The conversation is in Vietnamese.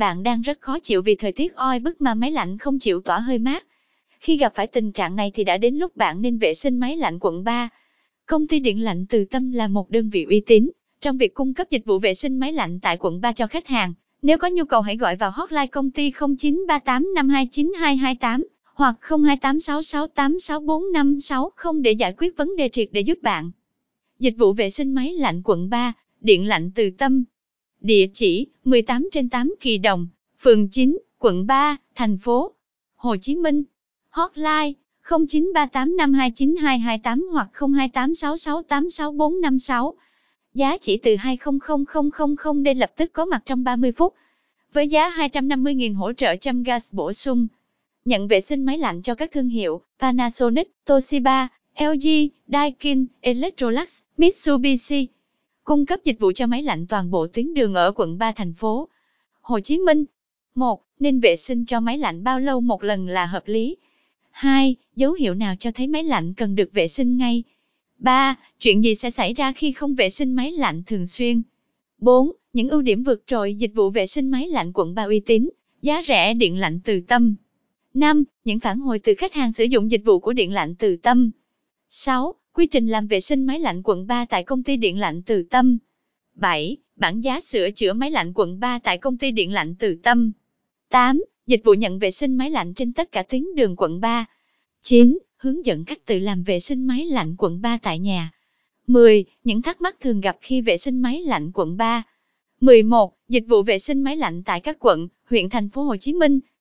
bạn đang rất khó chịu vì thời tiết oi bức mà máy lạnh không chịu tỏa hơi mát. Khi gặp phải tình trạng này thì đã đến lúc bạn nên vệ sinh máy lạnh quận 3. Công ty điện lạnh Từ Tâm là một đơn vị uy tín trong việc cung cấp dịch vụ vệ sinh máy lạnh tại quận 3 cho khách hàng. Nếu có nhu cầu hãy gọi vào hotline công ty 0938529228 hoặc 0286686456 để giải quyết vấn đề triệt để giúp bạn. Dịch vụ vệ sinh máy lạnh quận 3, điện lạnh Từ Tâm. Địa chỉ 18 trên 8 Kỳ Đồng, phường 9, quận 3, thành phố Hồ Chí Minh. Hotline 0938529228 hoặc 0286686456. Giá chỉ từ 200,000 để lập tức có mặt trong 30 phút. Với giá 250.000 hỗ trợ chăm gas bổ sung. Nhận vệ sinh máy lạnh cho các thương hiệu Panasonic, Toshiba, LG, Daikin, Electrolux, Mitsubishi. Cung cấp dịch vụ cho máy lạnh toàn bộ tuyến đường ở quận 3 thành phố Hồ Chí Minh. 1. Nên vệ sinh cho máy lạnh bao lâu một lần là hợp lý? 2. Dấu hiệu nào cho thấy máy lạnh cần được vệ sinh ngay? 3. Chuyện gì sẽ xảy ra khi không vệ sinh máy lạnh thường xuyên? 4. Những ưu điểm vượt trội dịch vụ vệ sinh máy lạnh quận 3 uy tín, giá rẻ điện lạnh từ tâm. 5. Những phản hồi từ khách hàng sử dụng dịch vụ của điện lạnh từ tâm. 6. Quy trình làm vệ sinh máy lạnh quận 3 tại công ty điện lạnh từ tâm. 7. Bản giá sửa chữa máy lạnh quận 3 tại công ty điện lạnh từ tâm. 8. Dịch vụ nhận vệ sinh máy lạnh trên tất cả tuyến đường quận 3. 9. Hướng dẫn cách tự làm vệ sinh máy lạnh quận 3 tại nhà. 10. Những thắc mắc thường gặp khi vệ sinh máy lạnh quận 3. 11. Dịch vụ vệ sinh máy lạnh tại các quận, huyện thành phố Hồ Chí Minh.